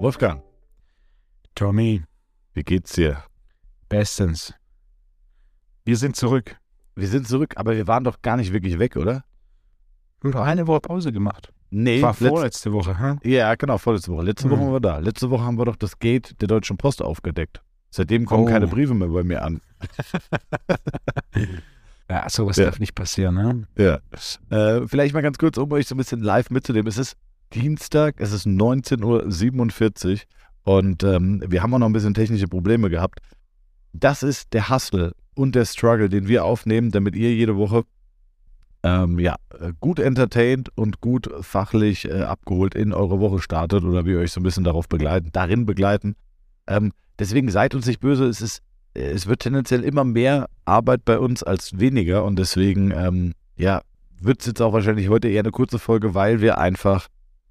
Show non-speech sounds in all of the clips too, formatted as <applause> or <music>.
Wolfgang, Tommy, wie geht's dir? bestens. Wir sind zurück. Wir sind zurück, aber wir waren doch gar nicht wirklich weg, oder? Wir haben eine Woche Pause gemacht. Nee, War letz- vorletzte Woche, hm? ja, genau, vorletzte Woche. Letzte Mhm. Woche waren wir da. Letzte Woche haben wir doch das Gate der Deutschen Post aufgedeckt. Seitdem kommen Oh. keine Briefe mehr bei mir an. <laughs> Ja, sowas Ja. darf nicht passieren, ne? Ja. Äh, vielleicht mal ganz kurz, um euch so ein bisschen live mitzunehmen. Es ist Dienstag, es ist 19.47 Uhr und ähm, wir haben auch noch ein bisschen technische Probleme gehabt. Das ist der Hustle und der Struggle, den wir aufnehmen, damit ihr jede Woche ähm, ja, gut entertained und gut fachlich äh, abgeholt in eure Woche startet oder wir euch so ein bisschen darauf begleiten, darin begleiten. Ähm, deswegen seid uns nicht böse, es ist, es wird tendenziell immer mehr Arbeit bei uns als weniger und deswegen, ähm, ja, wird es jetzt auch wahrscheinlich heute eher eine kurze Folge, weil wir einfach,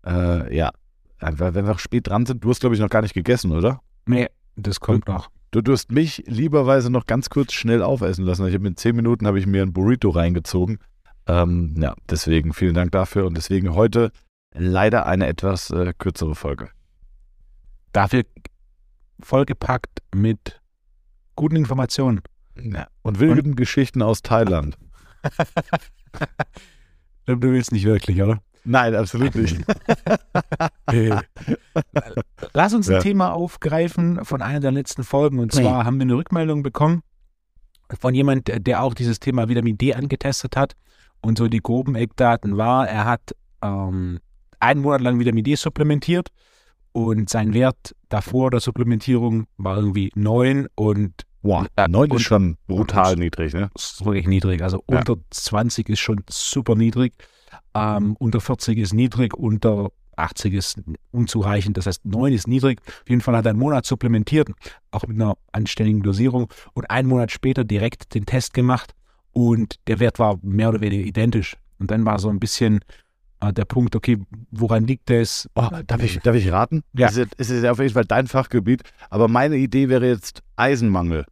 äh, ja, einfach, wenn wir spät dran sind, du hast glaube ich noch gar nicht gegessen, oder? Nee, das kommt noch. Du durst mich lieberweise noch ganz kurz schnell aufessen lassen. Ich habe in zehn Minuten habe ich mir ein Burrito reingezogen. Ähm, ja, deswegen vielen Dank dafür und deswegen heute leider eine etwas äh, kürzere Folge. Dafür vollgepackt mit guten Informationen. Ja. Und wilden Geschichten aus Thailand. <laughs> Du willst nicht wirklich, oder? Nein, absolut nicht. <laughs> Lass uns ein Ja. Thema aufgreifen von einer der letzten Folgen. Und zwar haben wir eine Rückmeldung bekommen von jemand, der- der auch dieses Thema Vitamin D angetestet hat. Und so die groben Eckdaten war, er hat ähm, einen Monat lang Vitamin D supplementiert und sein Wert davor der Supplementierung war irgendwie 9 und Wow, Ja, neun und- ist schon brutal niedrig, ne? ist wirklich niedrig. Also Ja. unter 20 ist schon super niedrig, ähm, unter 40 ist niedrig, unter 80 ist unzureichend. Das heißt, 9 ist niedrig. Auf jeden Fall hat er einen Monat supplementiert, auch mit einer anständigen Dosierung und einen Monat später direkt den Test gemacht und der Wert war mehr oder weniger identisch. Und dann war so ein bisschen äh, der Punkt, okay, woran liegt das? Oh, darf, ich, darf ich raten? Ja. Es ist, es ist ja auf jeden Fall dein Fachgebiet, aber meine Idee wäre jetzt Eisenmangel.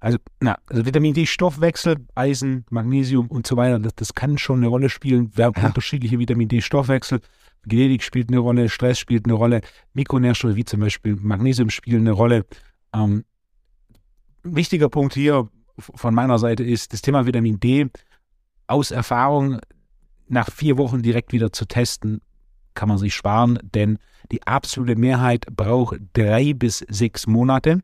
Also, na, also Vitamin D-Stoffwechsel, Eisen, Magnesium und so weiter, das, das kann schon eine Rolle spielen. Wir haben Ja. unterschiedliche Vitamin D-Stoffwechsel. Genetik spielt eine Rolle, Stress spielt eine Rolle, Mikronährstoffe wie zum Beispiel Magnesium spielen eine Rolle. Ähm, wichtiger Punkt hier von meiner Seite ist das Thema Vitamin D. Aus Erfahrung nach vier Wochen direkt wieder zu testen, kann man sich sparen, denn die absolute Mehrheit braucht drei bis sechs Monate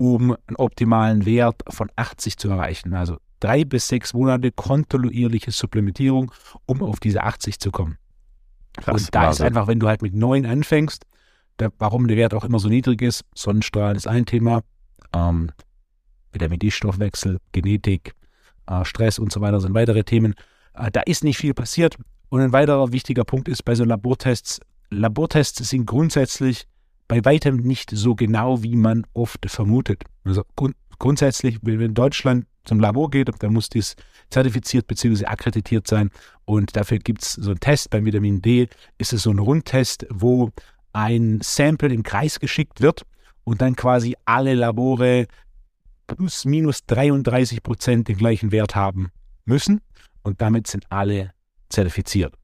um einen optimalen Wert von 80 zu erreichen. Also drei bis sechs Monate kontinuierliche Supplementierung, um auf diese 80 zu kommen. und da ist einfach, wenn du halt mit 9 anfängst, da, warum der Wert auch immer so niedrig ist, Sonnenstrahlen ist ein Thema, ähm, Vitamin D-Stoffwechsel, Genetik, äh, Stress und so weiter sind weitere Themen. Äh, da ist nicht viel passiert. Und ein weiterer wichtiger Punkt ist bei so Labortests, Labortests sind grundsätzlich bei weitem nicht so genau, wie man oft vermutet. Also grund grundsätzlich, wenn man in Deutschland zum Labor geht, dann muss dies zertifiziert bzw. akkreditiert sein. Und dafür gibt es so einen Test. Beim Vitamin D ist es so ein Rundtest, wo ein Sample im Kreis geschickt wird und dann quasi alle Labore plus minus 33 Prozent den gleichen Wert haben müssen. Und damit sind alle zertifiziert.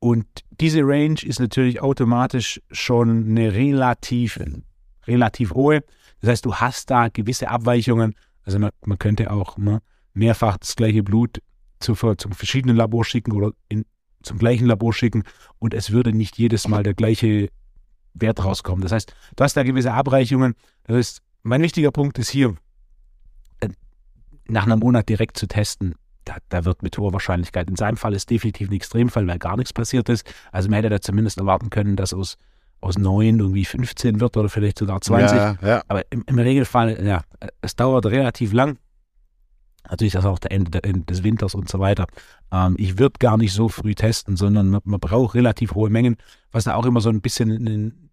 Und diese Range ist natürlich automatisch schon eine relativ, relativ hohe. Das heißt, du hast da gewisse Abweichungen. Also man, man könnte auch ne, mehrfach das gleiche Blut zu, zum verschiedenen Labor schicken oder in, zum gleichen Labor schicken und es würde nicht jedes Mal der gleiche Wert rauskommen. Das heißt, du hast da gewisse Abweichungen. Das heißt, mein wichtiger Punkt ist hier, äh, nach einem Monat direkt zu testen, da, da, wird mit hoher Wahrscheinlichkeit, in seinem Fall ist definitiv ein Extremfall, weil gar nichts passiert ist. Also man hätte da zumindest erwarten können, dass aus, aus 9 irgendwie 15 wird oder vielleicht sogar 20. Ja, ja. Aber im, im, Regelfall, ja, es dauert relativ lang. Natürlich ist das auch der Ende, des Winters und so weiter. Ähm, ich würde gar nicht so früh testen, sondern man, man, braucht relativ hohe Mengen, was da auch immer so ein bisschen ein,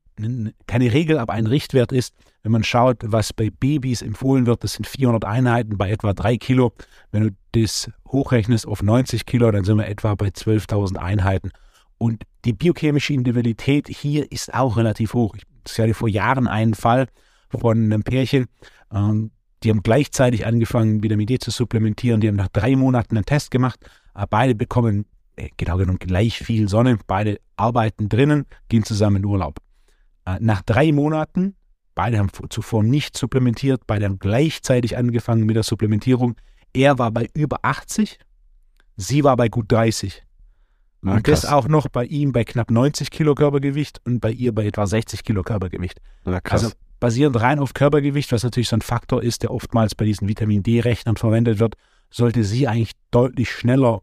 keine Regel, aber ein Richtwert ist. Wenn man schaut, was bei Babys empfohlen wird, das sind 400 Einheiten bei etwa 3 Kilo. Wenn du das hochrechnest auf 90 Kilo, dann sind wir etwa bei 12.000 Einheiten. Und die biochemische Individualität hier ist auch relativ hoch. Ich hatte vor Jahren einen Fall von einem Pärchen, ähm, die haben gleichzeitig angefangen, Vitamin D zu supplementieren. Die haben nach drei Monaten einen Test gemacht. Äh, beide bekommen äh, genau genommen gleich viel Sonne. Beide arbeiten drinnen, gehen zusammen in Urlaub. Äh, nach drei Monaten, beide haben zuvor nicht supplementiert, beide haben gleichzeitig angefangen mit der Supplementierung. Er war bei über 80, sie war bei gut 30. Und ah, das auch noch bei ihm bei knapp 90 Kilo Körpergewicht und bei ihr bei etwa 60 Kilo Körpergewicht. Ja, also basierend rein auf Körpergewicht, was natürlich so ein Faktor ist, der oftmals bei diesen Vitamin D-Rechnern verwendet wird, sollte sie eigentlich deutlich schneller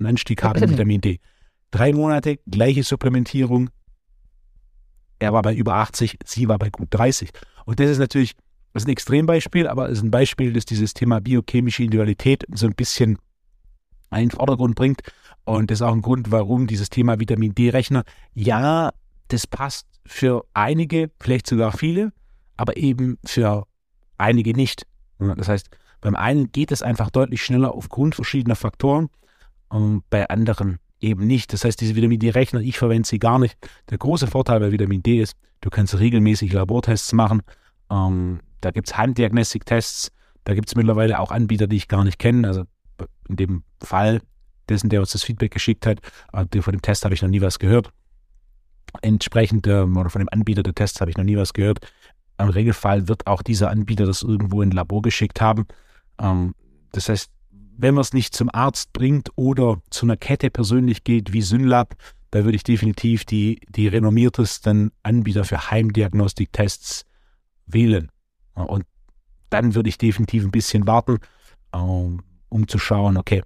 einen Anstieg haben mit <clears throat> Vitamin D. Drei Monate, gleiche Supplementierung. Er war bei über 80, sie war bei gut 30. Und das ist natürlich, das ist ein Extrembeispiel, aber es ist ein Beispiel, das dieses Thema biochemische Individualität so ein bisschen in den Vordergrund bringt. Und das ist auch ein Grund, warum dieses Thema Vitamin D-Rechner, ja, das passt für einige, vielleicht sogar viele, aber eben für einige nicht. Das heißt, beim einen geht es einfach deutlich schneller aufgrund verschiedener Faktoren und bei anderen eben nicht. Das heißt, diese Vitamin D-Rechner, ich verwende sie gar nicht. Der große Vorteil bei Vitamin D ist, du kannst regelmäßig Labortests machen. Ähm, da gibt es Handdiagnostiktests. Da gibt es mittlerweile auch Anbieter, die ich gar nicht kenne. Also in dem Fall dessen, der uns das Feedback geschickt hat, äh, von dem Test habe ich noch nie was gehört. Entsprechend, äh, oder von dem Anbieter der Tests habe ich noch nie was gehört. Im Regelfall wird auch dieser Anbieter das irgendwo in ein Labor geschickt haben. Ähm, das heißt, wenn man es nicht zum Arzt bringt oder zu einer Kette persönlich geht wie Synlab, da würde ich definitiv die, die renommiertesten Anbieter für Heimdiagnostiktests wählen. Und dann würde ich definitiv ein bisschen warten, ähm, um zu schauen, okay,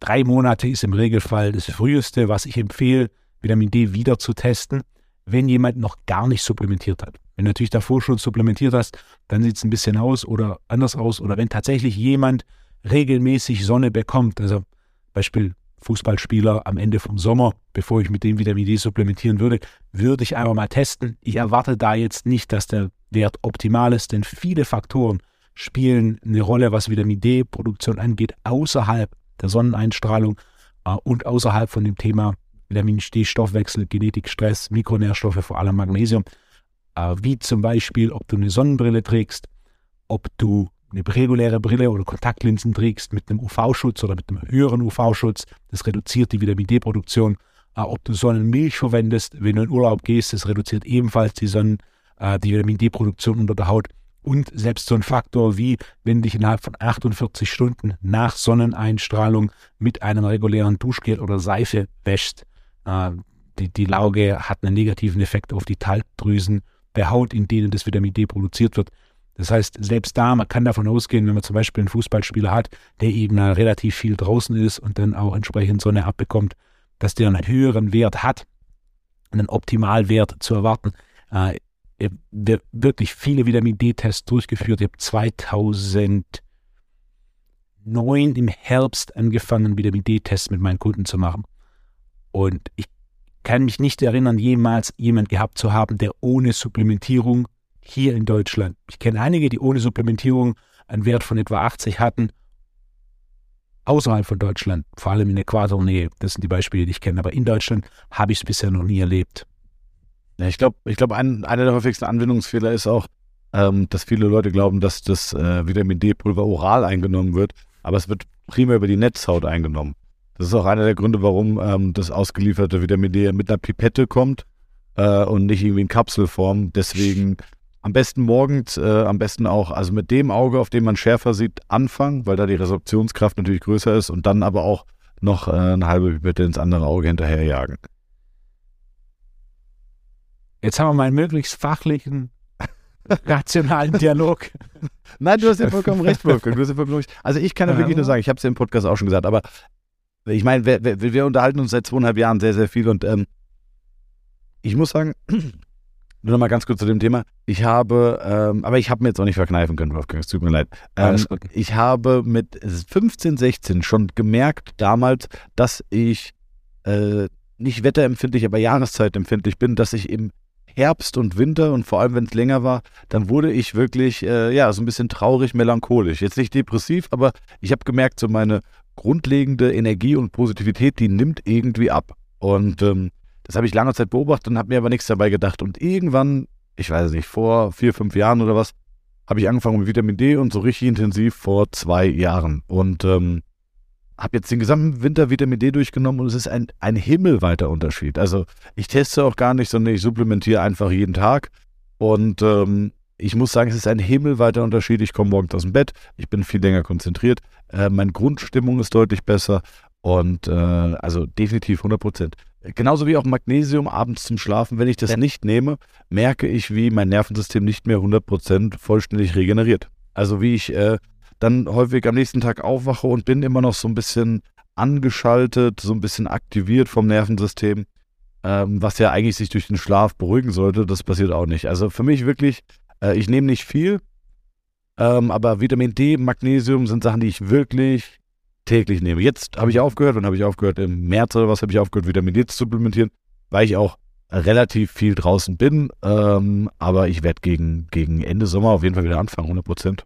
drei Monate ist im Regelfall das früheste, was ich empfehle, Vitamin D wieder zu testen, wenn jemand noch gar nicht supplementiert hat. Wenn du natürlich davor schon supplementiert hast, dann sieht es ein bisschen aus oder anders aus. Oder wenn tatsächlich jemand regelmäßig Sonne bekommt, also Beispiel Fußballspieler am Ende vom Sommer, bevor ich mit dem Vitamin D supplementieren würde, würde ich einfach mal testen. Ich erwarte da jetzt nicht, dass der Wert optimal ist, denn viele Faktoren spielen eine Rolle, was Vitamin D-Produktion angeht, außerhalb der Sonneneinstrahlung äh, und außerhalb von dem Thema Vitamin D-Stoffwechsel, Genetik, Stress, Mikronährstoffe, vor allem Magnesium, äh, wie zum Beispiel, ob du eine Sonnenbrille trägst, ob du eine reguläre Brille oder Kontaktlinsen trägst mit einem UV-Schutz oder mit einem höheren UV-Schutz, das reduziert die Vitamin D-Produktion. Äh, ob du Sonnenmilch verwendest, wenn du in Urlaub gehst, das reduziert ebenfalls die, Sonnen, äh, die Vitamin D-Produktion unter der Haut. Und selbst so ein Faktor wie, wenn dich innerhalb von 48 Stunden nach Sonneneinstrahlung mit einem regulären Duschgel oder Seife wäschst, äh, die, die Lauge hat einen negativen Effekt auf die Talgdrüsen der Haut, in denen das Vitamin D produziert wird. Das heißt, selbst da, man kann davon ausgehen, wenn man zum Beispiel einen Fußballspieler hat, der eben relativ viel draußen ist und dann auch entsprechend Sonne abbekommt, dass der einen höheren Wert hat, einen Optimalwert zu erwarten. Äh, wird wirklich viele Vitamin D-Tests durchgeführt. Ich habe 2009 im Herbst angefangen, Vitamin D-Tests mit meinen Kunden zu machen. Und ich kann mich nicht erinnern, jemals jemand gehabt zu haben, der ohne Supplementierung hier in Deutschland. Ich kenne einige, die ohne Supplementierung einen Wert von etwa 80 hatten, außerhalb von Deutschland, vor allem in Äquatornähe. Das sind die Beispiele, die ich kenne. Aber in Deutschland habe ich es bisher noch nie erlebt. Ja, ich glaube, ich glaub, ein, einer der häufigsten Anwendungsfehler ist auch, ähm, dass viele Leute glauben, dass das äh, Vitamin D-Pulver oral eingenommen wird, aber es wird primär über die Netzhaut eingenommen. Das ist auch einer der Gründe, warum ähm, das ausgelieferte Vitamin D mit einer Pipette kommt äh, und nicht irgendwie in Kapselform. Deswegen am besten morgens, äh, am besten auch, also mit dem Auge, auf dem man schärfer sieht, anfangen, weil da die Resorptionskraft natürlich größer ist und dann aber auch noch äh, eine halbe Pipette ins andere Auge hinterherjagen. Jetzt haben wir mal einen möglichst fachlichen, <laughs> rationalen Dialog. Nein, du hast ja vollkommen recht, <laughs> Wolfgang. Du hast ja vollkommen recht. Also ich kann ja wirklich nur sagen, ich habe es ja im Podcast auch schon gesagt, aber ich meine, wir, wir, wir, unterhalten uns seit zweieinhalb Jahren sehr, sehr viel und ähm, ich muss sagen, <clears throat> nur noch mal ganz kurz zu dem Thema. Ich habe, ähm, aber ich habe mir jetzt auch nicht verkneifen können, Wolfgang, es tut mir leid. Ähm, ich habe mit 15, 16 schon gemerkt damals, dass ich äh, nicht wetterempfindlich, aber jahreszeitempfindlich bin, dass ich im Herbst und Winter und vor allem, wenn es länger war, dann wurde ich wirklich, äh, ja, so ein bisschen traurig, melancholisch. Jetzt nicht depressiv, aber ich habe gemerkt, so meine grundlegende Energie und Positivität, die nimmt irgendwie ab. Und ähm, das habe ich lange Zeit beobachtet und habe mir aber nichts dabei gedacht. Und irgendwann, ich weiß nicht, vor vier, fünf Jahren oder was, habe ich angefangen mit Vitamin D und so richtig intensiv vor zwei Jahren. Und ähm, habe jetzt den gesamten Winter Vitamin D durchgenommen und es ist ein, ein himmelweiter Unterschied. Also ich teste auch gar nicht, sondern ich supplementiere einfach jeden Tag. Und ähm, ich muss sagen, es ist ein himmelweiter Unterschied. Ich komme morgens aus dem Bett, ich bin viel länger konzentriert, äh, meine Grundstimmung ist deutlich besser und äh, also definitiv 100 Prozent. Genauso wie auch Magnesium abends zum Schlafen. Wenn ich das nicht nehme, merke ich, wie mein Nervensystem nicht mehr 100 Prozent vollständig regeneriert. Also wie ich äh, dann häufig am nächsten Tag aufwache und bin immer noch so ein bisschen angeschaltet, so ein bisschen aktiviert vom Nervensystem, ähm, was ja eigentlich sich durch den Schlaf beruhigen sollte. Das passiert auch nicht. Also für mich wirklich, äh, ich nehme nicht viel, ähm, aber Vitamin D, Magnesium sind Sachen, die ich wirklich täglich nehme. Jetzt habe ich aufgehört, wann habe ich aufgehört? Im März oder was habe ich aufgehört, Vitamin D zu supplementieren, weil ich auch relativ viel draußen bin. Ähm, aber ich werde gegen, gegen Ende Sommer auf jeden Fall wieder anfangen, 100 Prozent.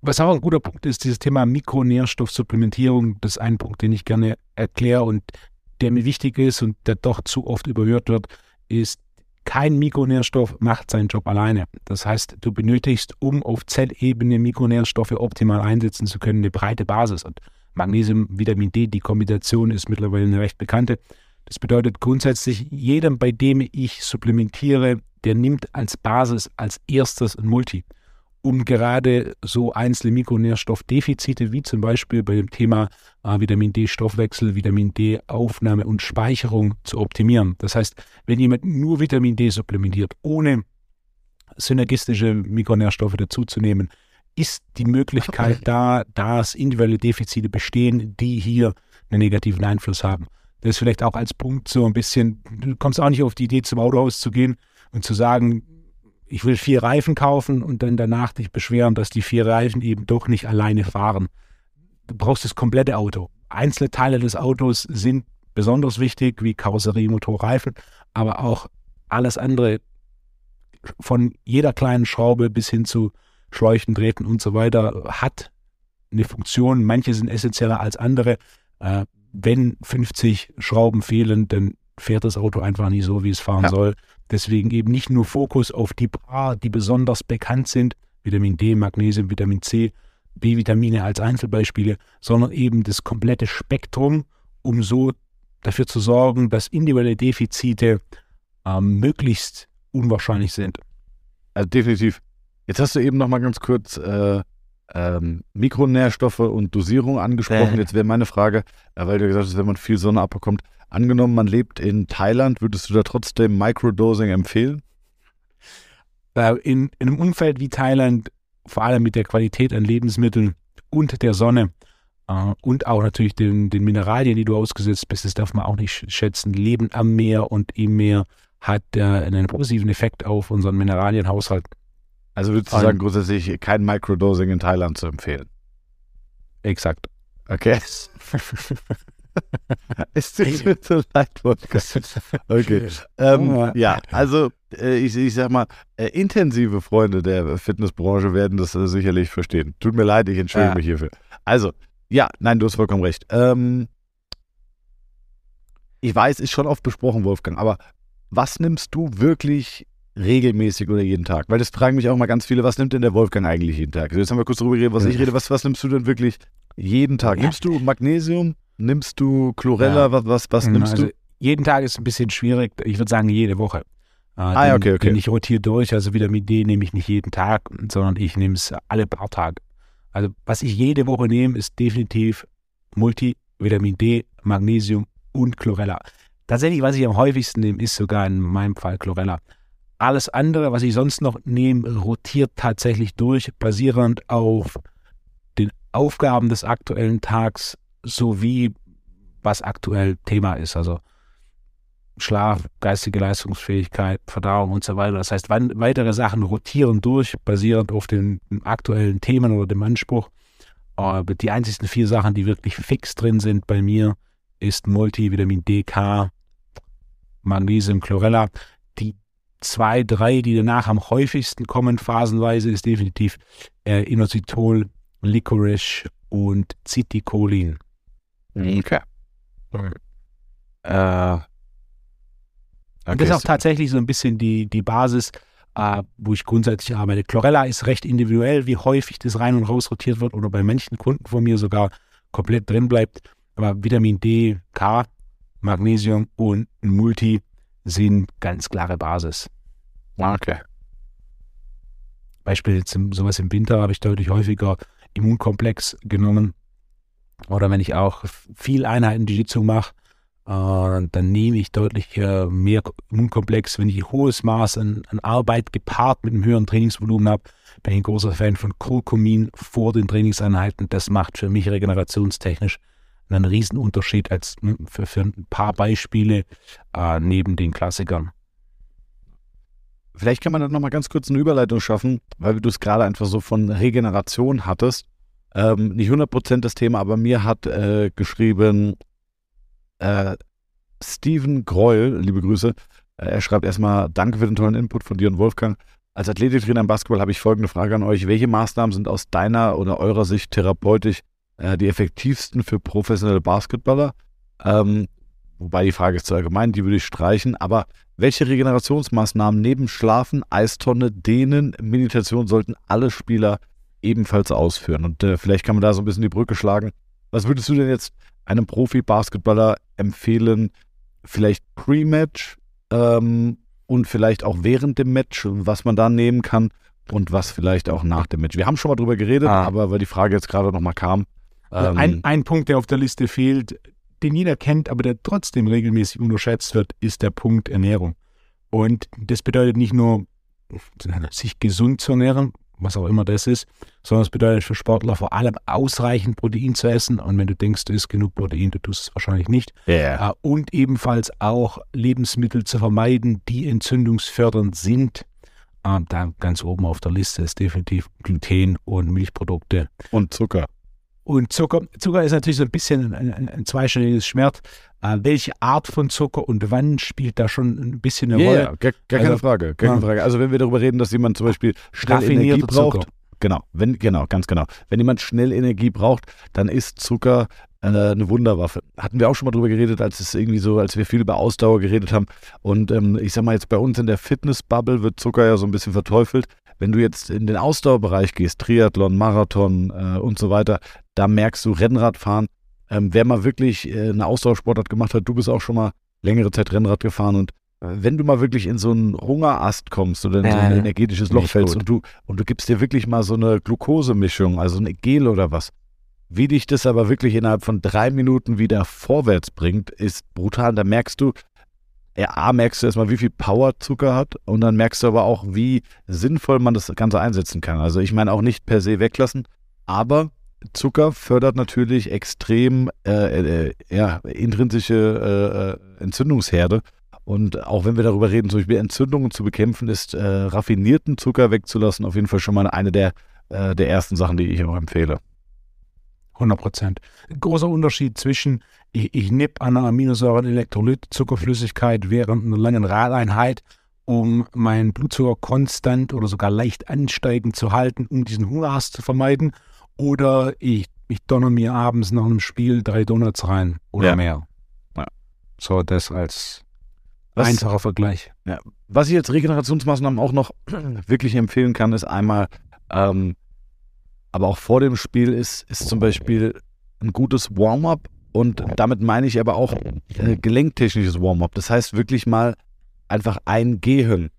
Was auch ein guter Punkt ist, dieses Thema Mikronährstoffsupplementierung, das ist ein Punkt, den ich gerne erkläre und der mir wichtig ist und der doch zu oft überhört wird, ist, kein Mikronährstoff macht seinen Job alleine. Das heißt, du benötigst, um auf Zellebene Mikronährstoffe optimal einsetzen zu können, eine breite Basis. Und Magnesium, Vitamin D, die Kombination ist mittlerweile eine recht bekannte. Das bedeutet grundsätzlich, jedem, bei dem ich supplementiere, der nimmt als Basis als erstes ein Multi um gerade so einzelne Mikronährstoffdefizite wie zum Beispiel bei dem Thema äh, Vitamin D-Stoffwechsel, Vitamin D-Aufnahme und Speicherung zu optimieren. Das heißt, wenn jemand nur Vitamin D supplementiert, ohne synergistische Mikronährstoffe dazuzunehmen, ist die Möglichkeit da, dass individuelle Defizite bestehen, die hier einen negativen Einfluss haben. Das ist vielleicht auch als Punkt so ein bisschen, du kommst auch nicht auf die Idee, zum Autohaus zu gehen und zu sagen, ich will vier Reifen kaufen und dann danach dich beschweren, dass die vier Reifen eben doch nicht alleine fahren. Du brauchst das komplette Auto. Einzelne Teile des Autos sind besonders wichtig, wie Karosserie, Motor, Reifen, aber auch alles andere von jeder kleinen Schraube bis hin zu Schläuchen, Drähten und so weiter hat eine Funktion. Manche sind essentieller als andere. Äh, wenn 50 Schrauben fehlen, dann fährt das Auto einfach nicht so, wie es fahren ja. soll. Deswegen eben nicht nur Fokus auf die paar, die besonders bekannt sind, Vitamin D, Magnesium, Vitamin C, B-Vitamine als Einzelbeispiele, sondern eben das komplette Spektrum, um so dafür zu sorgen, dass individuelle Defizite äh, möglichst unwahrscheinlich sind. Also definitiv. Jetzt hast du eben noch mal ganz kurz äh, ähm, Mikronährstoffe und Dosierung angesprochen. Äh. Jetzt wäre meine Frage, äh, weil du gesagt hast, wenn man viel Sonne abbekommt, Angenommen, man lebt in Thailand, würdest du da trotzdem Microdosing empfehlen? In, in einem Umfeld wie Thailand, vor allem mit der Qualität an Lebensmitteln und der Sonne äh, und auch natürlich den, den Mineralien, die du ausgesetzt bist, das darf man auch nicht schätzen. Leben am Meer und im Meer hat äh, einen positiven Effekt auf unseren Mineralienhaushalt. Also würdest du sagen, grundsätzlich kein Microdosing in Thailand zu empfehlen? Exakt. Okay. <laughs> es tut mir so leid, Wolfgang. Okay. Ähm, ja, also äh, ich, ich sag mal, äh, intensive Freunde der Fitnessbranche werden das äh, sicherlich verstehen. Tut mir leid, ich entschuldige ja. mich hierfür. Also, ja, nein, du hast vollkommen recht. Ähm, ich weiß, ist schon oft besprochen, Wolfgang, aber was nimmst du wirklich regelmäßig oder jeden Tag? Weil das fragen mich auch mal ganz viele, was nimmt denn der Wolfgang eigentlich jeden Tag? Also jetzt haben wir kurz darüber geredet, was ich rede. Was, was nimmst du denn wirklich jeden Tag? Nimmst du Magnesium? Nimmst du Chlorella? Ja. Was, was, was genau, nimmst also du? Jeden Tag ist ein bisschen schwierig. Ich würde sagen, jede Woche. Äh, ah, den, okay, okay. Den ich rotiere durch. Also Vitamin D nehme ich nicht jeden Tag, sondern ich nehme es alle paar Tage. Also was ich jede Woche nehme, ist definitiv Multi, Vitamin D, Magnesium und Chlorella. Tatsächlich, was ich am häufigsten nehme, ist sogar in meinem Fall Chlorella. Alles andere, was ich sonst noch nehme, rotiert tatsächlich durch, basierend auf den Aufgaben des aktuellen Tags, sowie was aktuell Thema ist. Also Schlaf, geistige Leistungsfähigkeit, Verdauung und so weiter. Das heißt, weitere Sachen rotieren durch, basierend auf den aktuellen Themen oder dem Anspruch. Aber die einzigsten vier Sachen, die wirklich fix drin sind bei mir, ist Multivitamin D, K, Magnesium, Chlorella. Zwei, drei, die danach am häufigsten kommen, phasenweise, ist definitiv äh, Inositol, Licorice und Citicolin. Okay. Äh, okay. Und das ist auch tatsächlich so ein bisschen die, die Basis. äh, wo ich grundsätzlich arbeite. Chlorella ist recht individuell, wie häufig das rein und raus rotiert wird oder bei manchen Kunden von mir sogar komplett drin bleibt. Aber Vitamin D, K, Magnesium und Multi sind ganz klare Basis. Okay. Beispiel jetzt im, sowas im Winter habe ich deutlich häufiger Immunkomplex genommen. Oder wenn ich auch viel Einheiten Jiu-Jitsu mache, äh, dann nehme ich deutlich äh, mehr Immunkomplex. Wenn ich ein hohes Maß an, an, Arbeit gepaart mit einem höheren Trainingsvolumen habe, bin ich ein großer Fan von Kurkumin vor den Trainingseinheiten. Das macht für mich regenerationstechnisch einen Riesenunterschied als ne, für, für ein paar Beispiele äh, neben den Klassikern. Vielleicht kann man da nochmal ganz kurz eine Überleitung schaffen, weil du es gerade einfach so von Regeneration hattest. Ähm, nicht 100% das Thema, aber mir hat äh, geschrieben äh, Steven Greuel, liebe Grüße. Äh, er schreibt erstmal, danke für den tollen Input von dir und Wolfgang. Als Athletiktrainer im Basketball habe ich folgende Frage an euch. Welche Maßnahmen sind aus deiner oder eurer Sicht therapeutisch äh, die effektivsten für professionelle Basketballer? Ähm, wobei die Frage ist zu allgemein, die würde ich streichen. Aber welche Regenerationsmaßnahmen neben Schlafen, Eistonne, Dehnen, Meditation sollten alle Spieler ebenfalls ausführen? Und äh, vielleicht kann man da so ein bisschen die Brücke schlagen. Was würdest du denn jetzt einem Profi-Basketballer empfehlen, vielleicht Pre-Match ähm, und vielleicht auch während dem Match, was man da nehmen kann und was vielleicht auch nach dem Match. Wir haben schon mal drüber geredet, ah. aber weil die Frage jetzt gerade nochmal kam. Ähm, ein, ein Punkt, der auf der Liste fehlt, den jeder kennt, aber der trotzdem regelmäßig unterschätzt wird, ist der Punkt Ernährung. Und das bedeutet nicht nur, sich gesund zu ernähren, was auch immer das ist, sondern es bedeutet für Sportler vor allem ausreichend Protein zu essen. Und wenn du denkst, du isst genug Protein, du tust es wahrscheinlich nicht. Yeah. Und ebenfalls auch Lebensmittel zu vermeiden, die entzündungsfördernd sind. Ah, da ganz oben auf der Liste ist definitiv Gluten und Milchprodukte. Und Zucker. Und Zucker, Zucker ist natürlich so ein bisschen ein, ein, ein zweistelliges Schmerz. Äh, welche Art von Zucker und wann spielt da schon ein bisschen eine yeah, Rolle? Ja, gar, gar also, keine Frage, gar keine Frage. Also wenn wir darüber reden, dass jemand zum Beispiel schnell Energie braucht, Zucker. genau, wenn, genau, ganz genau. Wenn jemand schnell Energie braucht, dann ist Zucker äh, eine Wunderwaffe. Hatten wir auch schon mal drüber geredet, als es irgendwie so, als wir viel über Ausdauer geredet haben. Und ähm, ich sag mal jetzt bei uns in der Fitnessbubble wird Zucker ja so ein bisschen verteufelt. Wenn du jetzt in den Ausdauerbereich gehst, Triathlon, Marathon äh, und so weiter, da merkst du Rennradfahren. Ähm, wer mal wirklich äh, eine Ausdauersportart gemacht hat, du bist auch schon mal längere Zeit Rennrad gefahren und äh, wenn du mal wirklich in so einen Hungerast kommst oder in so ein energetisches Loch fällst und du, und du gibst dir wirklich mal so eine Glukosemischung, also eine Gel oder was, wie dich das aber wirklich innerhalb von drei Minuten wieder vorwärts bringt, ist brutal. Da merkst du, ja, A, merkst du erstmal, wie viel Power Zucker hat und dann merkst du aber auch, wie sinnvoll man das Ganze einsetzen kann. Also ich meine auch nicht per se weglassen, aber Zucker fördert natürlich extrem äh, äh, ja, intrinsische äh, äh, Entzündungsherde. Und auch wenn wir darüber reden, zum Beispiel Entzündungen zu bekämpfen, ist äh, raffinierten Zucker wegzulassen auf jeden Fall schon mal eine der, äh, der ersten Sachen, die ich auch empfehle. 100 Prozent. Großer Unterschied zwischen, ich, ich nipp an einer Aminosäure Elektrolyt, Zuckerflüssigkeit während einer langen Radeinheit, um meinen Blutzucker konstant oder sogar leicht ansteigend zu halten, um diesen Hungerast zu vermeiden. Oder ich, ich donner mir abends nach einem Spiel drei Donuts rein oder ja. mehr. Ja. So, das als was, einfacher Vergleich. Ja. Was ich als Regenerationsmaßnahmen auch noch <clears throat> wirklich empfehlen kann, ist einmal ähm, aber auch vor dem Spiel ist, ist zum Beispiel ein gutes Warm-up und damit meine ich aber auch äh, gelenktechnisches Warm-up. Das heißt wirklich mal einfach eingehen.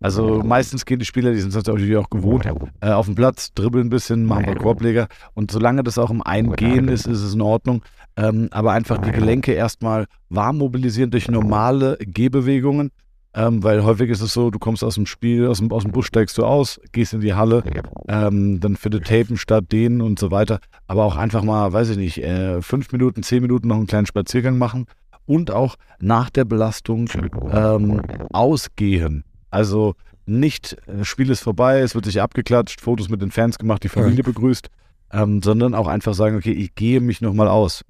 Also meistens gehen die Spieler, die sind es natürlich auch gewohnt, äh, auf den Platz, dribbeln ein bisschen, machen ein paar Korbleger und solange das auch im Eingehen ist, ist es in Ordnung. Ähm, aber einfach die Gelenke erstmal warm mobilisieren durch normale Gehbewegungen ähm, weil häufig ist es so, du kommst aus dem Spiel, aus dem, aus dem Bus steigst du aus, gehst in die Halle, ähm, dann findet Tapen statt, dehnen und so weiter. Aber auch einfach mal, weiß ich nicht, äh, fünf Minuten, zehn Minuten noch einen kleinen Spaziergang machen und auch nach der Belastung ähm, ausgehen. Also nicht, das äh, Spiel ist vorbei, es wird sich abgeklatscht, Fotos mit den Fans gemacht, die Familie begrüßt, ähm, sondern auch einfach sagen, okay, ich gehe mich nochmal aus.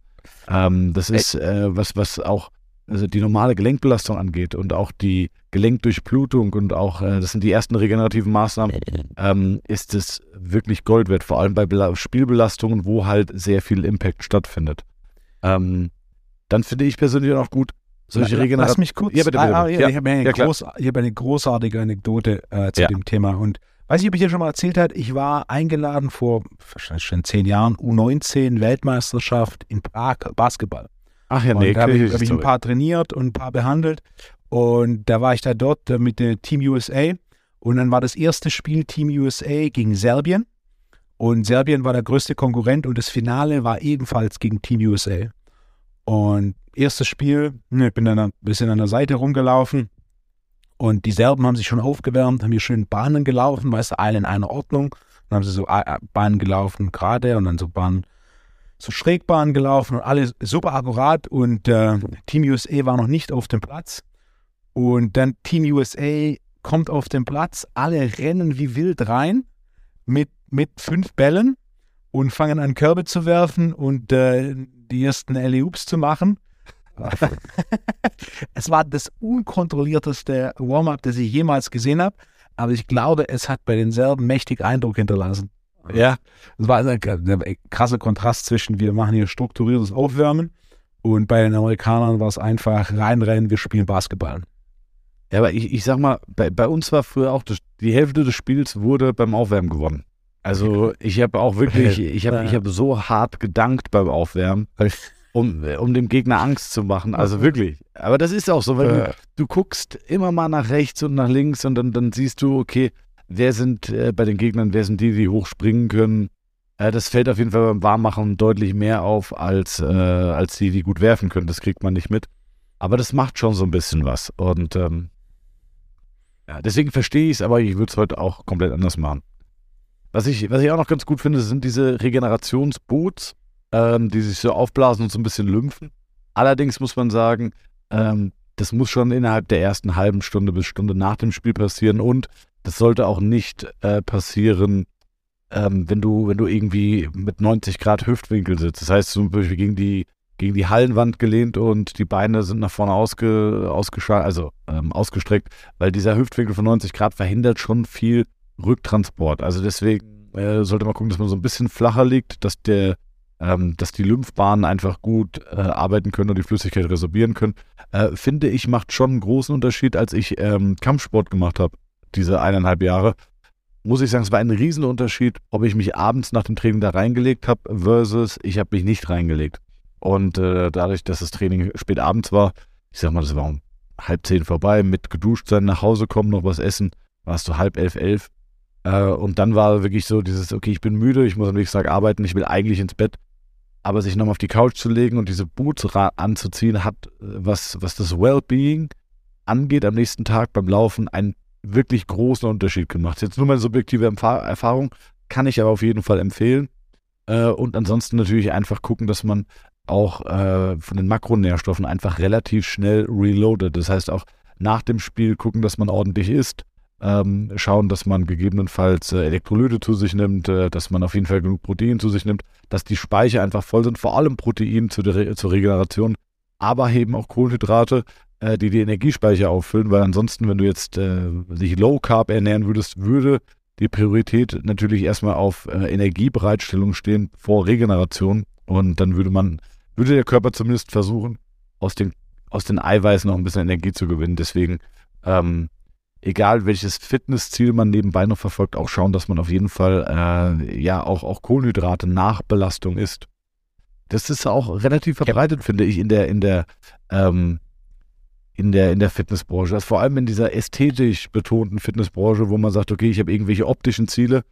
Ähm, das ist äh, was, was auch also die normale Gelenkbelastung angeht und auch die Gelenkdurchblutung und auch, äh, das sind die ersten regenerativen Maßnahmen, ähm, ist es wirklich Gold wert, vor allem bei Bela Spielbelastungen, wo halt sehr viel Impact stattfindet. Ähm, dann finde ich persönlich auch gut, solche La- Regeneration. Lass mich kurz. Ja, bitte, bitte, Ah, ah, bitte. ja, Ja, ich habe eine, ja, groß, habe eine großartige Anekdote äh, zu dem Thema. Und weiß nicht, ob ich dir schon mal erzählt habe, ich war eingeladen vor wahrscheinlich schon zehn Jahren, U19 Weltmeisterschaft in Prag, Basketball. Ach ja, und nee, da habe ich, hab ich ein paar trainiert und ein paar behandelt. Und da war ich da dort äh, mit der Team USA. Und dann war das erste Spiel Team USA gegen Serbien. Und Serbien war der größte Konkurrent und das Finale war ebenfalls gegen Team USA. Und erstes Spiel, ne, ich bin dann ein bisschen an der Seite rumgelaufen und die Serben haben sich schon aufgewärmt, haben hier schön Bahnen gelaufen, weißt du, alle in einer Ordnung. Dann haben sie so äh, Bahnen gelaufen gerade und dann so Bahnen, so Schrägbahnen gelaufen und alles super akkurat und äh, Team USA war noch nicht auf dem Platz. Und dann Team USA kommt auf den Platz, alle rennen wie wild rein mit, mit fünf Bällen und fangen an Körbe zu werfen und äh, die ersten Alley-Oops zu machen. <laughs> es war das unkontrollierteste Warm-up, das ich jemals gesehen habe, aber ich glaube, es hat bei den Serben mächtig Eindruck hinterlassen. Ja, Es war ein ein krasser Kontrast zwischen, wir machen hier strukturiertes Aufwärmen und bei den Amerikanern war es einfach reinrennen, wir spielen Basketball. Ja, aber ich, ich sag mal, bei, bei uns war früher auch das, die Hälfte des Spiels wurde beim Aufwärmen gewonnen. Also ich habe auch wirklich, <laughs> ich habe ich hab so hart gedankt beim Aufwärmen, <laughs> um, um dem Gegner Angst zu machen. Also wirklich. Aber das ist auch so, weil du, du guckst immer mal nach rechts und nach links und dann, dann siehst du, okay, wer sind äh, bei den Gegnern, wer sind die, die hochspringen können. Äh, das fällt auf jeden Fall beim Warmmachen deutlich mehr auf, als, äh, als die, die gut werfen können. Das kriegt man nicht mit. Aber das macht schon so ein bisschen was. Und ähm, ja, deswegen verstehe ich es, aber ich würde es heute auch komplett anders machen. Was ich, was ich auch noch ganz gut finde, sind diese Regenerationsboots, ähm, die sich so aufblasen und so ein bisschen lymphen. Allerdings muss man sagen, ähm, das muss schon innerhalb der ersten halben Stunde bis Stunde nach dem Spiel passieren und das sollte auch nicht äh, passieren, ähm, wenn du, wenn du irgendwie mit 90 Grad Hüftwinkel sitzt. Das heißt zum Beispiel gegen die, gegen die Hallenwand gelehnt und die Beine sind nach vorne ausge, also, ähm, ausgestreckt, weil dieser Hüftwinkel von 90 Grad verhindert schon viel Rücktransport. Also deswegen äh, sollte man gucken, dass man so ein bisschen flacher liegt, dass der ähm, dass die Lymphbahnen einfach gut äh, arbeiten können und die Flüssigkeit resorbieren können. Äh, finde ich, macht schon einen großen Unterschied, als ich ähm, Kampfsport gemacht habe, diese eineinhalb Jahre. Muss ich sagen, es war ein Riesenunterschied, ob ich mich abends nach dem Training da reingelegt habe versus ich habe mich nicht reingelegt. Und äh, dadurch, dass das Training spät abends war, ich sag mal, das war um halb zehn vorbei, mit geduscht sein, nach Hause kommen, noch was essen, warst du halb elf, elf. Äh, und dann war wirklich so dieses, okay, ich bin müde, ich muss am nächsten Tag arbeiten, ich will eigentlich ins Bett. Aber sich nochmal auf die Couch zu legen und diese Boots anzuziehen, hat, äh, was, was das Wellbeing angeht, am nächsten Tag beim Laufen einen wirklich großen Unterschied gemacht. Jetzt nur meine subjektive Erfahrung, kann ich aber auf jeden Fall empfehlen. Äh, und ansonsten natürlich einfach gucken, dass man auch äh, von den Makronährstoffen einfach relativ schnell reloadet. Das heißt auch nach dem Spiel gucken, dass man ordentlich isst. Ähm, schauen, dass man gegebenenfalls äh, Elektrolyte zu sich nimmt, dass man auf jeden Fall genug Protein zu sich nimmt, dass die Speicher einfach voll sind, vor allem Protein zu der, Re- zur Regeneration, aber eben auch Kohlenhydrate, äh, die die Energiespeicher auffüllen, weil ansonsten, wenn du jetzt äh, dich Low Carb ernähren würdest, würde die Priorität natürlich erstmal auf äh, Energiebereitstellung stehen vor Regeneration und dann würde man, würde der Körper zumindest versuchen, aus den, aus den Eiweißen noch ein bisschen Energie zu gewinnen. Deswegen, ähm, egal welches Fitnessziel man nebenbei noch verfolgt, auch schauen, dass man auf jeden Fall äh, ja auch, auch Kohlenhydrate nach Belastung isst. Das ist auch relativ verbreitet, finde ich, in der, in der, ähm, in der, in der Fitnessbranche. Also vor allem in dieser ästhetisch betonten Fitnessbranche, wo man sagt, okay, ich habe irgendwelche optischen Ziele,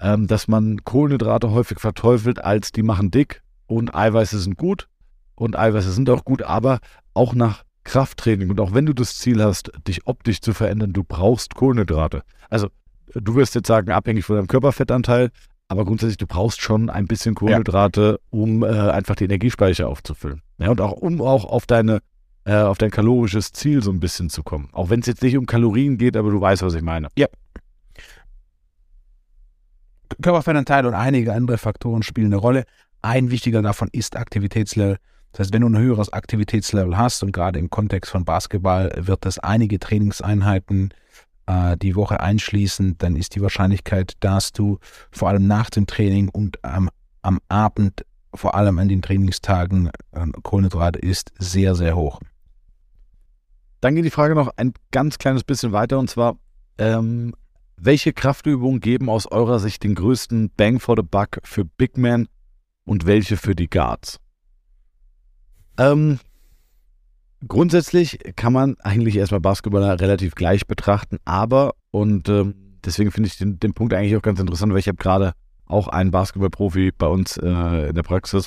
ähm, dass man Kohlenhydrate häufig verteufelt, als die machen dick und Eiweiße sind gut und Eiweiße sind auch gut, aber auch nach Krafttraining und auch wenn du das Ziel hast, dich optisch zu verändern, du brauchst Kohlenhydrate. Also du wirst jetzt sagen, abhängig von deinem Körperfettanteil, aber grundsätzlich, du brauchst schon ein bisschen Kohlenhydrate, um äh, einfach die Energiespeicher aufzufüllen. Ja, und auch um auch auf deine äh, auf dein kalorisches Ziel so ein bisschen zu kommen. Auch wenn es jetzt nicht um Kalorien geht, aber du weißt, was ich meine. Körperfettanteil und einige andere Faktoren spielen eine Rolle. Ein wichtiger davon ist Aktivitätslevel. Das heißt, wenn du ein höheres Aktivitätslevel hast und gerade im Kontext von Basketball wird das einige Trainingseinheiten äh, die Woche einschließen, dann ist die Wahrscheinlichkeit, dass du vor allem nach dem Training und am, am Abend, vor allem an den Trainingstagen, äh, Kohlenhydrate isst, sehr, sehr hoch. Dann geht die Frage noch ein ganz kleines bisschen weiter und zwar, ähm, welche Kraftübungen geben aus eurer Sicht den größten Bang for the Buck für Big Man und welche für die Guards? Ähm, grundsätzlich kann man eigentlich erstmal Basketballer relativ gleich betrachten, aber, und ähm, deswegen finde ich den, den Punkt eigentlich auch ganz interessant, weil ich habe gerade auch einen Basketballprofi bei uns äh, in der Praxis.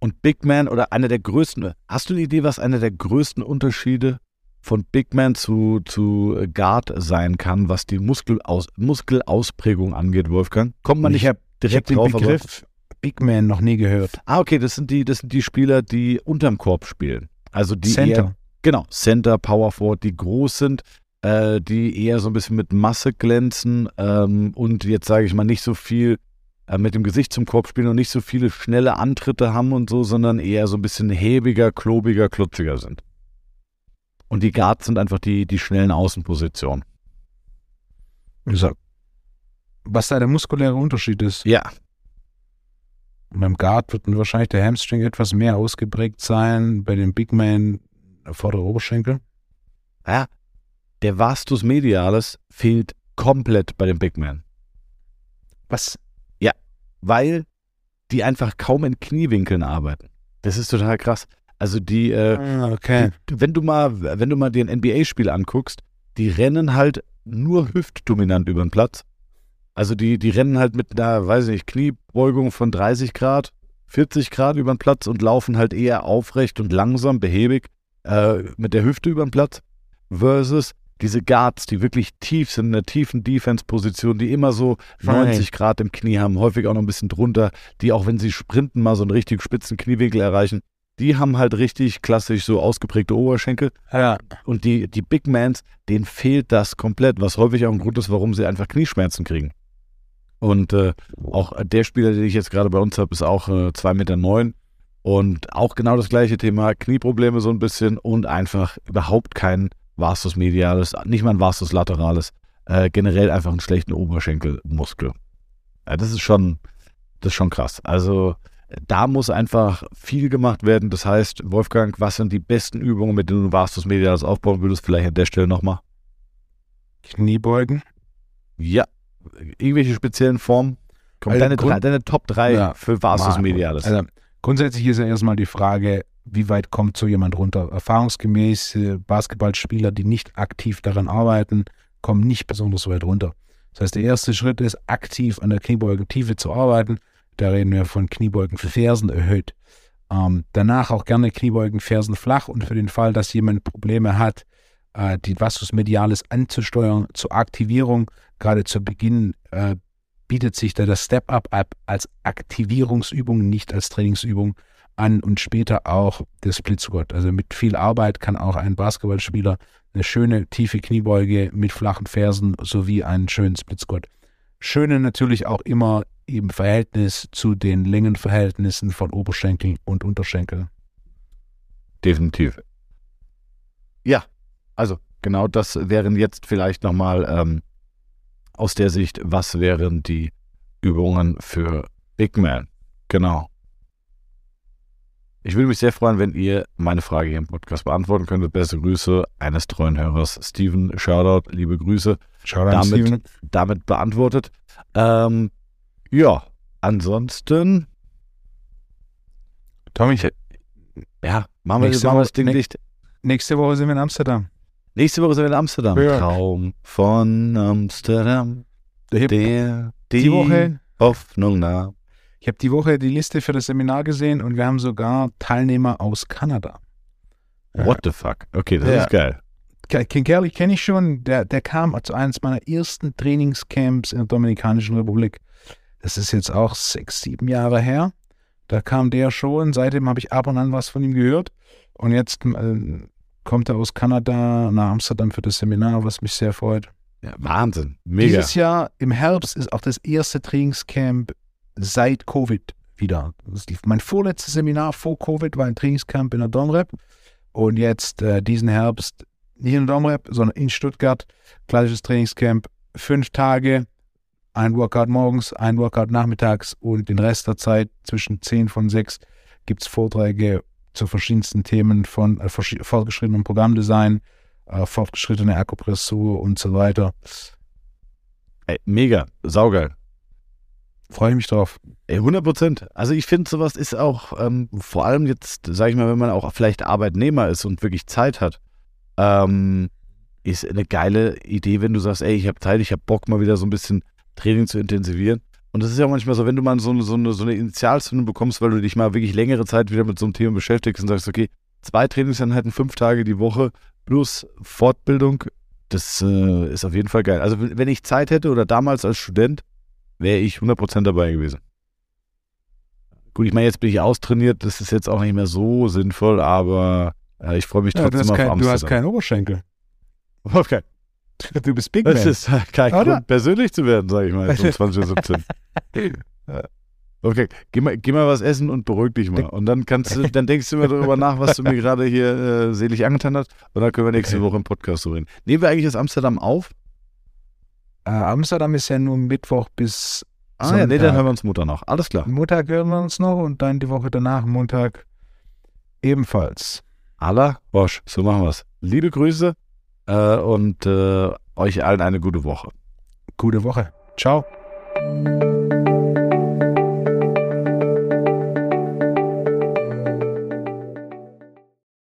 Und Big Man oder einer der größten, hast du eine Idee, was einer der größten Unterschiede von Big Man zu, zu Guard sein kann, was die Muskelaus, Muskelausprägung angeht, Wolfgang? Kommt man nicht ich direkt ich drauf, den Begriff Big Man noch nie gehört. Ah, okay, das sind die, das sind die Spieler, die unterm Korb spielen. Also die Center. Eher, genau, Center, Power Forward, die groß sind, äh, die eher so ein bisschen mit Masse glänzen ähm, und jetzt sage ich mal nicht so viel äh, mit dem Gesicht zum Korb spielen und nicht so viele schnelle Antritte haben und so, sondern eher so ein bisschen hebiger, klobiger, klutziger sind. Und die Guards sind einfach die, die schnellen Außenpositionen. So. Was da der muskuläre Unterschied ist. Ja, Und beim Guard wird wahrscheinlich der Hamstring etwas mehr ausgeprägt sein, bei dem Big Man der vordere Oberschenkel. ja. Der Vastus Medialis fehlt komplett bei dem Big Man. Was? Weil die einfach kaum in Kniewinkeln arbeiten. Das ist total krass. Also die, äh, Ah, okay. die, wenn du mal, wenn du mal dir ein NBA-Spiel anguckst, die rennen halt nur hüftdominant über den Platz. Also die, die rennen halt mit einer, weiß ich nicht, Kniebeugung von 30 Grad, 40 Grad über den Platz und laufen halt eher aufrecht und langsam, behäbig äh, mit der Hüfte über den Platz. Versus diese Guards, die wirklich tief sind, in einer tiefen Defense-Position, die immer so Fein. 90 Grad im Knie haben, häufig auch noch ein bisschen drunter, die auch wenn sie sprinten mal so einen richtig spitzen Kniewinkel erreichen, die haben halt richtig klassisch so ausgeprägte Oberschenkel. Ja. Und die, die Big Mans, denen fehlt das komplett, was häufig auch ein Grund ist, warum sie einfach Knieschmerzen kriegen. Und äh, auch der Spieler, den ich jetzt gerade bei uns habe, ist auch äh, 2,9 Meter. Neun. Und auch genau das gleiche Thema, Knieprobleme so ein bisschen und einfach überhaupt kein Vastus medialis, nicht mal ein Vastus lateralis, äh, generell einfach einen schlechten Oberschenkelmuskel. Ja, das ist schon, das ist schon krass. Also da muss einfach viel gemacht werden. Das heißt, Wolfgang, was sind die besten Übungen, mit denen du Vastus medialis aufbauen würdest? Vielleicht an der Stelle nochmal. Kniebeugen. Ja. Irgendwelche speziellen Formen? Komm, Also deine, deine Top 3 Ja. für Vastus medialis. Also grundsätzlich ist ja erstmal die Frage, wie weit kommt so jemand runter? Erfahrungsgemäß Basketballspieler, die nicht aktiv daran arbeiten, kommen nicht besonders weit runter. Das heißt, der erste Schritt ist, aktiv an der Kniebeugentiefe zu arbeiten. Da reden wir von Kniebeugen für Fersen erhöht. Ähm, danach auch gerne Kniebeugen Fersen flach und für den Fall, dass jemand Probleme hat, äh, die Vastus medialis anzusteuern zur Aktivierung, gerade zu Beginn äh, bietet sich da das Step-Up ab als Aktivierungsübung, nicht als Trainingsübung an und später auch der Split Squat. Also mit viel Arbeit kann auch ein Basketballspieler eine schöne tiefe Kniebeuge mit flachen Fersen sowie einen schönen Split Squat. Schöne natürlich auch immer im Verhältnis zu den Längenverhältnissen von Oberschenkel und Unterschenkel. Definitiv. Ja, also genau das wären jetzt vielleicht nochmal ähm, aus der Sicht, was wären die Übungen für Big Man? Genau. Ich würde mich sehr freuen, wenn ihr meine Frage hier im Podcast beantworten könntet. Beste Grüße eines treuen Hörers, Steven. Shoutout, liebe Grüße. An, Damit- Steven. Damit beantwortet. Ähm, ja, ansonsten, Tommy, ja, machen wir, Nächste machen wir das Ding ne- dicht. nächste Woche sind wir in Amsterdam. Nächste Woche sind wir in Amsterdam. Ja. Traum von Amsterdam. Ich habe Der die, die Woche Hoffnung nah. Ich habe die Woche die Liste für das Seminar gesehen und wir haben sogar Teilnehmer aus Kanada. What the fuck? Okay, das Ja. ist geil. Ke- Ken Kelly kenne ich schon, der, der kam zu eines meiner ersten Trainingscamps in der Dominikanischen Republik. Das ist jetzt auch sechs, sieben Jahre her. Da kam der schon, seitdem habe ich ab und an was von ihm gehört. Und jetzt äh, kommt er aus Kanada nach Amsterdam für das Seminar, was mich sehr freut. Ja, Wahnsinn. Mega. Dieses Jahr im Herbst ist auch das erste Trainingscamp seit Covid wieder. Mein vorletztes Seminar vor Covid war ein Trainingscamp in der Domrep. Und jetzt äh, diesen Herbst nicht in der Domrep, sondern in Stuttgart. Klassisches Trainingscamp. Fünf Tage, ein Workout morgens, ein Workout nachmittags und den Rest der Zeit zwischen 10 von 6 gibt es Vorträge, zu verschiedensten Themen von äh, fortgeschrittenem Programmdesign, äh, fortgeschrittene Akupressur und so weiter. Ey, mega, saugeil. Freue mich drauf. Ey, 100 Prozent. Also ich finde, sowas ist auch, ähm, vor allem jetzt, sage ich mal, wenn man auch vielleicht Arbeitnehmer ist und wirklich Zeit hat, ähm, ist eine geile Idee, wenn du sagst, ey, ich habe Zeit, ich habe Bock, mal wieder so ein bisschen Training zu intensivieren. Und das ist ja manchmal so, wenn du mal so eine, so eine, so eine Initialzündung bekommst, weil du dich mal wirklich längere Zeit wieder mit so einem Thema beschäftigst und sagst, okay, zwei Trainingseinheiten, fünf Tage die Woche plus Fortbildung, das äh, ist auf jeden Fall geil. Also wenn ich Zeit hätte oder damals als Student, wäre ich 100% dabei gewesen. Gut, ich meine, jetzt bin ich austrainiert, das ist jetzt auch nicht mehr so sinnvoll, aber äh, ich freue mich trotzdem ja, auf kein, Amsterdam. Du hast keinen Oberschenkel. <laughs> Okay. Du bist Big Das Man. ist kein Oder? Grund, persönlich zu werden, sage ich mal, jetzt um <laughs> 2017. Okay, geh mal, geh mal was essen und beruhig dich mal. Und dann kannst du, dann denkst du immer darüber nach, was du mir <laughs> gerade hier äh, selig angetan hast. Und dann können wir nächste. Woche im Podcast so reden. Nehmen wir eigentlich das Amsterdam auf? Äh, Amsterdam ist ja nur Mittwoch bis Ah ja, nee, dann hören wir uns Mutter noch. Alles klar. Montag hören wir uns noch und dann die Woche danach, Montag, ebenfalls. Allah, Bosch, so machen wir's. Liebe Grüße äh, und äh, euch allen eine gute Woche. Gute Woche. Ciao.